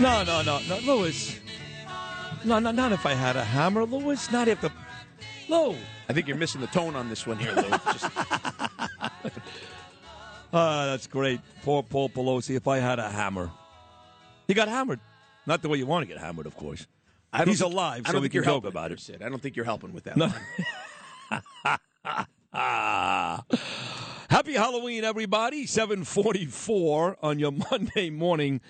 No, no, no, no, Lewis. No, no, not if I had a hammer, Lewis. Not if the. Lou. I think you're missing the tone on this one here, Lou. Just, Ah, that's great. Poor Paul Pelosi. If I had a hammer, he got hammered. Not the way you want to get hammered, of course. I He's think- alive, I so don't we think can you're joke about it. Sid. I don't think you're helping with that. No. Happy Halloween, everybody. 744 on your Monday morning.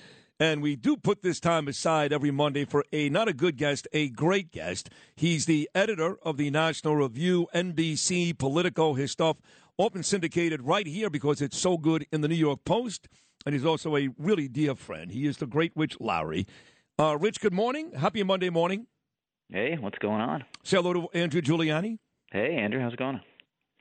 And we do put this time aside every Monday for a not a good guest, a great guest. He's the editor of the National Review, NBC, Politico. His stuff often syndicated right here because it's so good in the New York Post. And he's also a really dear friend. He is the great Rich Lowry. Uh, Rich, good morning. Happy Monday morning. Hey, what's going on? Say hello to Andrew Giuliani. Hey, Andrew, how's it going?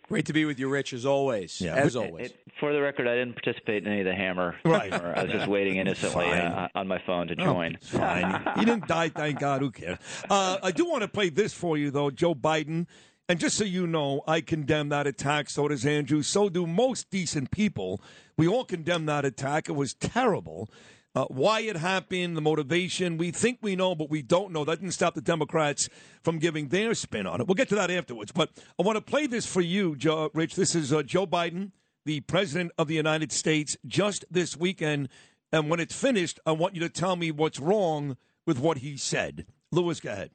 Great to be with you, Rich, as always. Yeah. As always. It, for the record, I didn't participate in any of the hammer. Right. Or I was just waiting innocently uh, on my phone to Oh, join. it's fine. he didn't die, thank God. Who cares? Uh, I do want to play this for you, though, Joe Biden. And just so you know, I condemn that attack. So does Andrew. So do most decent people. We all condemn that attack. It was terrible. Uh, why it happened, the motivation, we think we know, but we don't know. That didn't stop the Democrats from giving their spin on it. We'll get to that afterwards. But I want to play this for you, Joe, Rich. This is uh, Joe Biden, the President of the United States, just this weekend. And when it's finished, I want you to tell me what's wrong with what he said. Lewis, go ahead.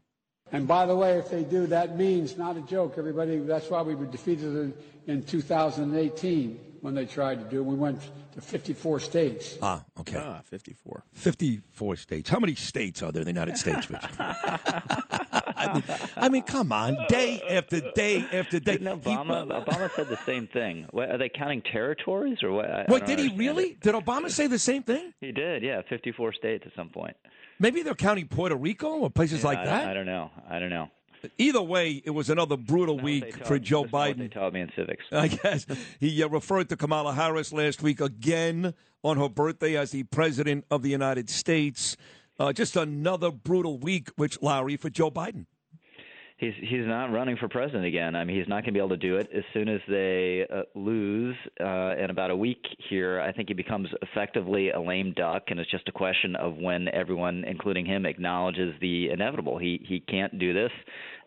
And by the way, if they do, that means, not a joke, everybody, that's why we were defeated in, in 2018 when they tried to do it. We went to 54 states. Ah, okay. Ah, 54. 54 states. How many states are there in the United States, Rich? I, mean, I mean, come on. Day after day after day. Didn't He- Obama, Obama said the same thing. What, are they counting territories or what? I- I Wait, don't did he really? it. Did Obama say the same thing? He did, yeah. 54 states at some point. Maybe they're counting Puerto Rico or places like I, that. I don't know. I don't know. Either way, it was another brutal week for Joe what They taught me in civics. I guess he uh, referred to Kamala Harris last week again on her birthday as the president of the United States. Uh, just another brutal week, Rich Lowry for Joe Biden. He's he's not running for president again. I mean, he's not going to be able to do it as soon as they uh, lose uh, in about a week here. I think he becomes effectively a lame duck, and it's just a question of when everyone, including him, acknowledges the inevitable. He he can't do this,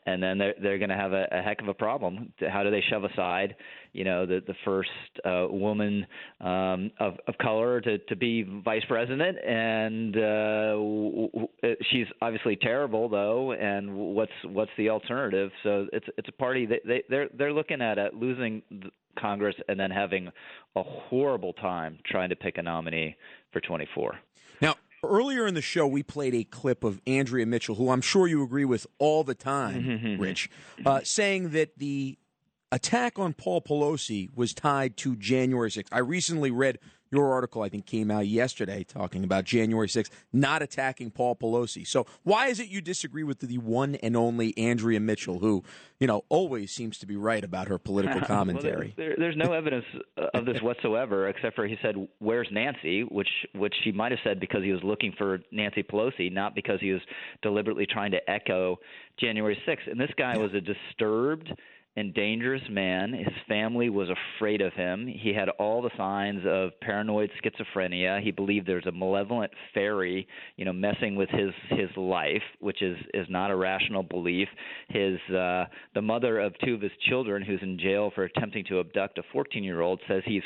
and then they're they're going to have a, a heck of a problem. How do they shove aside, you know, the the first uh, woman um, of of color to to be vice president, and uh, w- w- she's obviously terrible though. And what's what's the alternative? So it's it's a party that they they're they're looking at it losing Congress and then having a horrible time trying to pick a nominee for 24. Earlier in the show, we played a clip of Andrea Mitchell, who I'm sure you agree with all the time, mm-hmm, mm-hmm, Rich, mm-hmm. uh, saying that the attack on Paul Pelosi was tied to January 6th. I recently read your article, I think came out yesterday, talking about January 6th not attacking Paul Pelosi. So, why is it you disagree with the one and only Andrea Mitchell, who, you know, always seems to be right about her political commentary? Well, there, there's no evidence of this whatsoever, except for he said, "Where's Nancy?" which which he might have said because he was looking for Nancy Pelosi, not because he was deliberately trying to echo January 6th. And this guy was a disturbed and dangerous man. His family was afraid of him. He had all the signs of paranoid schizophrenia. He believed there's a malevolent fairy, you know, messing with his his life, which is is not a rational belief. His uh the mother of two of his children who's in jail for attempting to abduct a 14-year-old says he's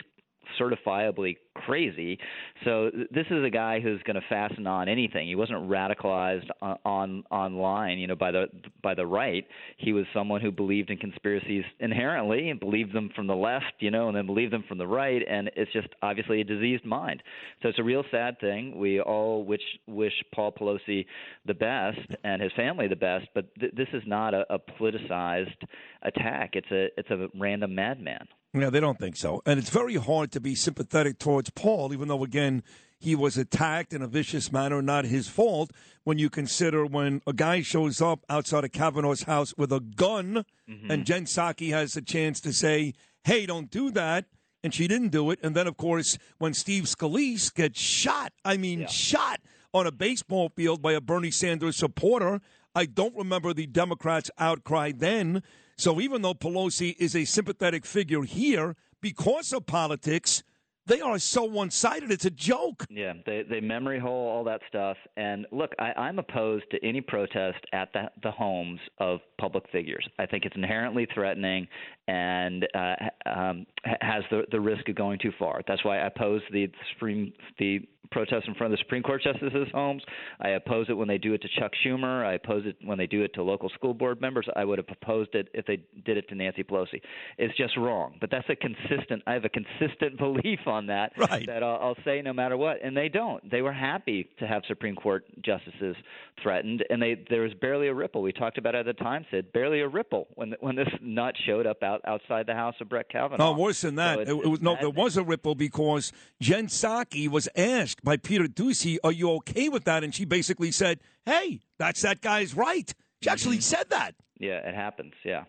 certifiably crazy. So th- this is a guy who's going to fasten on anything. He wasn't radicalized on, on online, you know, by the by the right. He was someone who believed in conspiracies inherently and believed them from the left, you know, and then believed them from the right. And it's just obviously a diseased mind. So it's a real sad thing. We all wish wish Paul Pelosi the best and his family the best, but th- this is not a, a politicized attack. It's a it's a random madman. Yeah, they don't think so. And it's very hard to be sympathetic towards Paul, even though, again, he was attacked in a vicious manner, not his fault, when you consider when a guy shows up outside of Kavanaugh's house with a gun mm-hmm. and Jen Psaki has a chance to say, hey, don't do that. And she didn't do it. And then, of course, when Steve Scalise gets shot, I mean, shot on a baseball field by a Bernie Sanders supporter, I don't remember the Democrats' outcry then. So even though Pelosi is a sympathetic figure here, because of politics, they are so one sided. It's a joke. Yeah, they they memory hole all that stuff. And look, I, I'm opposed to any protest at the, the homes of public figures. I think it's inherently threatening and uh, um, has the the risk of going too far. That's why I oppose the Supreme the protest in front of the Supreme Court justices' homes. I oppose it when they do it to Chuck Schumer. I oppose it when they do it to local school board members. I would have opposed it if they did it to Nancy Pelosi. It's just wrong. But that's a consistent. I have a consistent belief on that. Right. That I'll, I'll say no matter what, and they don't. They were happy to have Supreme Court justices threatened, and they there was barely a ripple. We talked about it at the time, Sid. Barely a ripple when when this nut showed up out outside the house of Brett Kavanaugh. No, worse than that. So it, it was no. There was a ripple because Jen Psaki was asked by Peter Doocy, "Are you okay with that?" And she basically said, "Hey, that's that guy's right." She actually Mm-hmm. said that. Yeah, it happens. Yeah.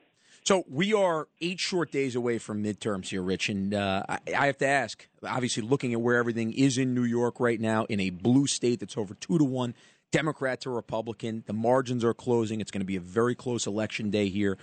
So we are eight short days away from midterms here, Rich, and uh, I, I have to ask. Obviously, looking at where everything is in New York right now, in a blue state that's over two to one, Democrat to Republican, the margins are closing. It's going to be a very close election day here.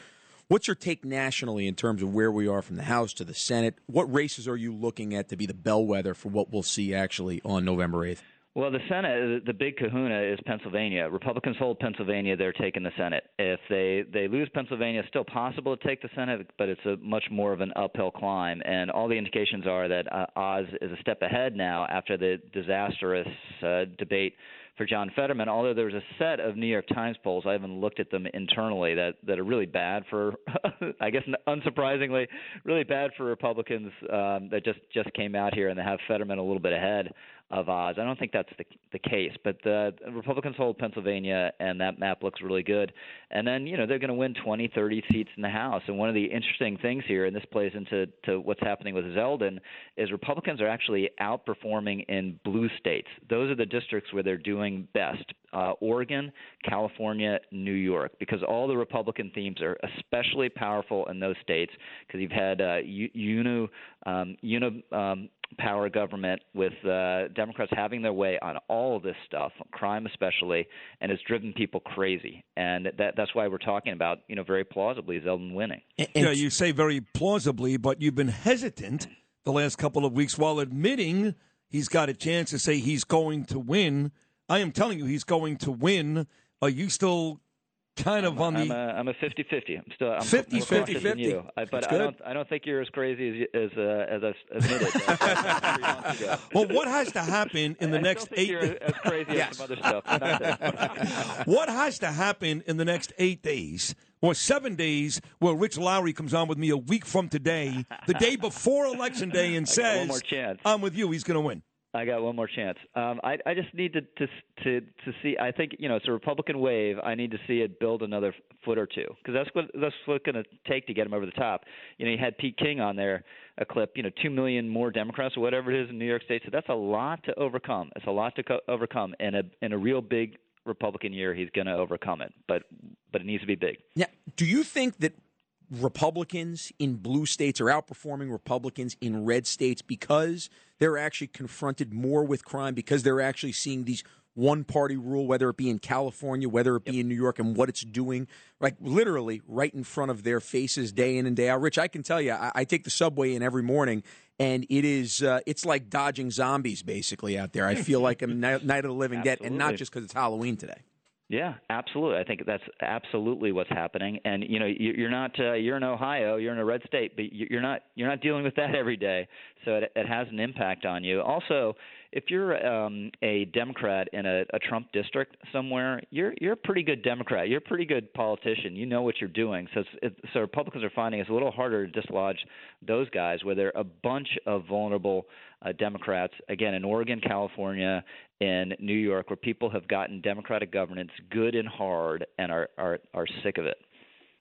What's your take nationally in terms of where we are from the House to the Senate? What races are you looking at to be the bellwether for what we'll see actually on November eighth? Well, the Senate, the big kahuna is Pennsylvania. Republicans hold Pennsylvania; they're taking the Senate. If they they lose Pennsylvania, it's still possible to take the Senate, but it's a much more of an uphill climb. And all the indications are that uh, Oz is a step ahead now after the disastrous uh, debate for John Fetterman. Although there's a set of New York Times polls, I haven't looked at them internally that that are really bad for, I guess unsurprisingly, really bad for Republicans um, that just just came out here and they have Fetterman a little bit ahead of Oz. I don't think that's the the case, but the Republicans hold Pennsylvania, and that map looks really good. And then you know they're going to win 20, 30 seats in the House. And one of the interesting things here, and this plays into to what's happening with Zeldin, is Republicans are actually outperforming in blue states. Those are the districts where they're doing best. Uh, Oregon, California, New York, because all the Republican themes are especially powerful in those states because you've had uh, u- uni, um, uni um, power government with uh, Democrats having their way on all of this stuff, crime especially, and it's driven people crazy. And that that's why we're talking about, you know, very plausibly Zeldin winning. yeah, you say very plausibly, but you've been hesitant the last couple of weeks while admitting he's got a chance to say he's going to win. I am telling you, he's going to win. Are you still kind of on I'm the? a I'm a 50-50. I'm still I'm 50, more cautious 50, than you. I, but I don't I don't think you're as crazy as you, as uh, as I admitted uh, three months ago. well, what has to happen in the I next eight? You're as crazy as some other stuff. but not this. what has to happen in the next eight days or seven days where Rich Lowry comes on with me a week from today, the day before Election Day, and says, one more chance. I'm with you, he's going to win. I got one more chance. Um, I, I just need to, to to to see. I think you know it's a Republican wave. I need to see it build another foot or two because that's what that's what it's going to take to get him over the top. You know, you had Pete King on there, a clip. You know, two million more Democrats or whatever it is in New York State. So that's a lot to overcome. It's a lot to co- overcome. In a in a real big Republican year, he's going to overcome it. But but it needs to be big. Now, do you think that Republicans in blue states are outperforming Republicans in red states because they're actually confronted more with crime, because they're actually seeing these one party rule, whether it be in California, whether it be in New York, and what it's doing, like literally right in front of their faces day in and day out? Rich, I can tell you, I, I take the subway in every morning. And it is, uh, it's like dodging zombies basically out there. I feel like I'm Night Night of the Living Dead, and not just because it's Halloween today. Yeah, absolutely. I think that's absolutely what's happening. And you know, you- you're not uh, you're in Ohio, you're in a red state, but you- you're not you're not dealing with that every day. So it, it has an impact on you. Also, if you're um, a Democrat in a, a Trump district somewhere, you're you're a pretty good Democrat. You're a pretty good politician. You know what you're doing. So it, so Republicans are finding it's a little harder to dislodge those guys, where there are a bunch of vulnerable uh, Democrats again in Oregon, California, in New York, where people have gotten Democratic governance good and hard and are are are sick of it.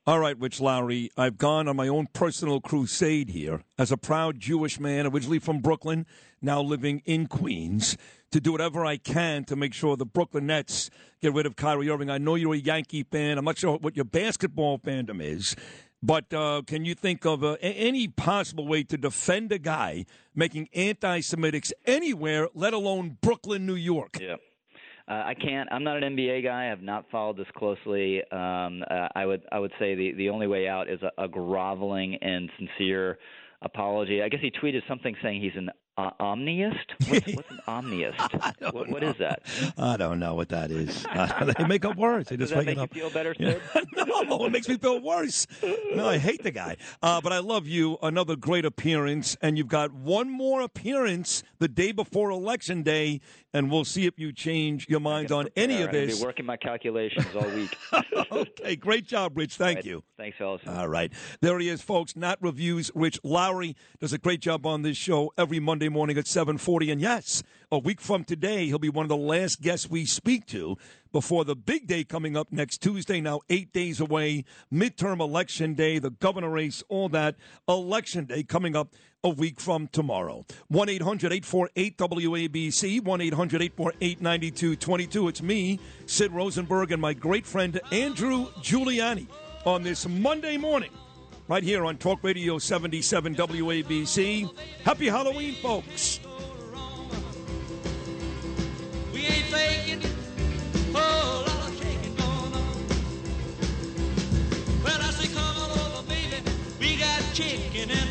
All right, Rich Lowry, I've gone on my own personal crusade here as a proud Jewish man, originally from Brooklyn, now living in Queens, to do whatever I can to make sure the Brooklyn Nets get rid of Kyrie Irving. I know you're a Yankee fan. I'm not sure what your basketball fandom is. But uh, can you think of uh, any possible way to defend a guy making anti Semitics anywhere, let alone Brooklyn, New York? Yeah. Uh, I can't. I'm not an NBA guy. I've not followed this closely. Um, uh, I would I would say the the only way out is a, a groveling and sincere apology. I guess he tweeted something saying he's an uh, omnist. What's, what's an omnist? What, what is that? I don't know what that is. Uh, they make up words. They Does just that make make it you feel better, Yeah. No, it makes me feel worse. No, I hate the guy. Uh, but I love you. Another great appearance. And you've got one more appearance the day before Election Day. And we'll see if you change your mind on any of I'm this. Be working my calculations all week. okay, great job, Rich. Thank you. Thanks, fellas. All right. There he is, folks. Not Reviews. Rich Lowry does a great job on this show every Monday morning at 740. And yes, a week from today, he'll be one of the last guests we speak to before the big day coming up next Tuesday. Now, eight days away, midterm election day, the governor race, all that. Election day coming up a week from tomorrow. 1 800 848 WABC, 1 800 848 9222. It's me, Sid Rosenberg, and my great friend Andrew Giuliani on this Monday morning, right here on Talk Radio 77 WABC. Happy Halloween, folks. Oh, chicken and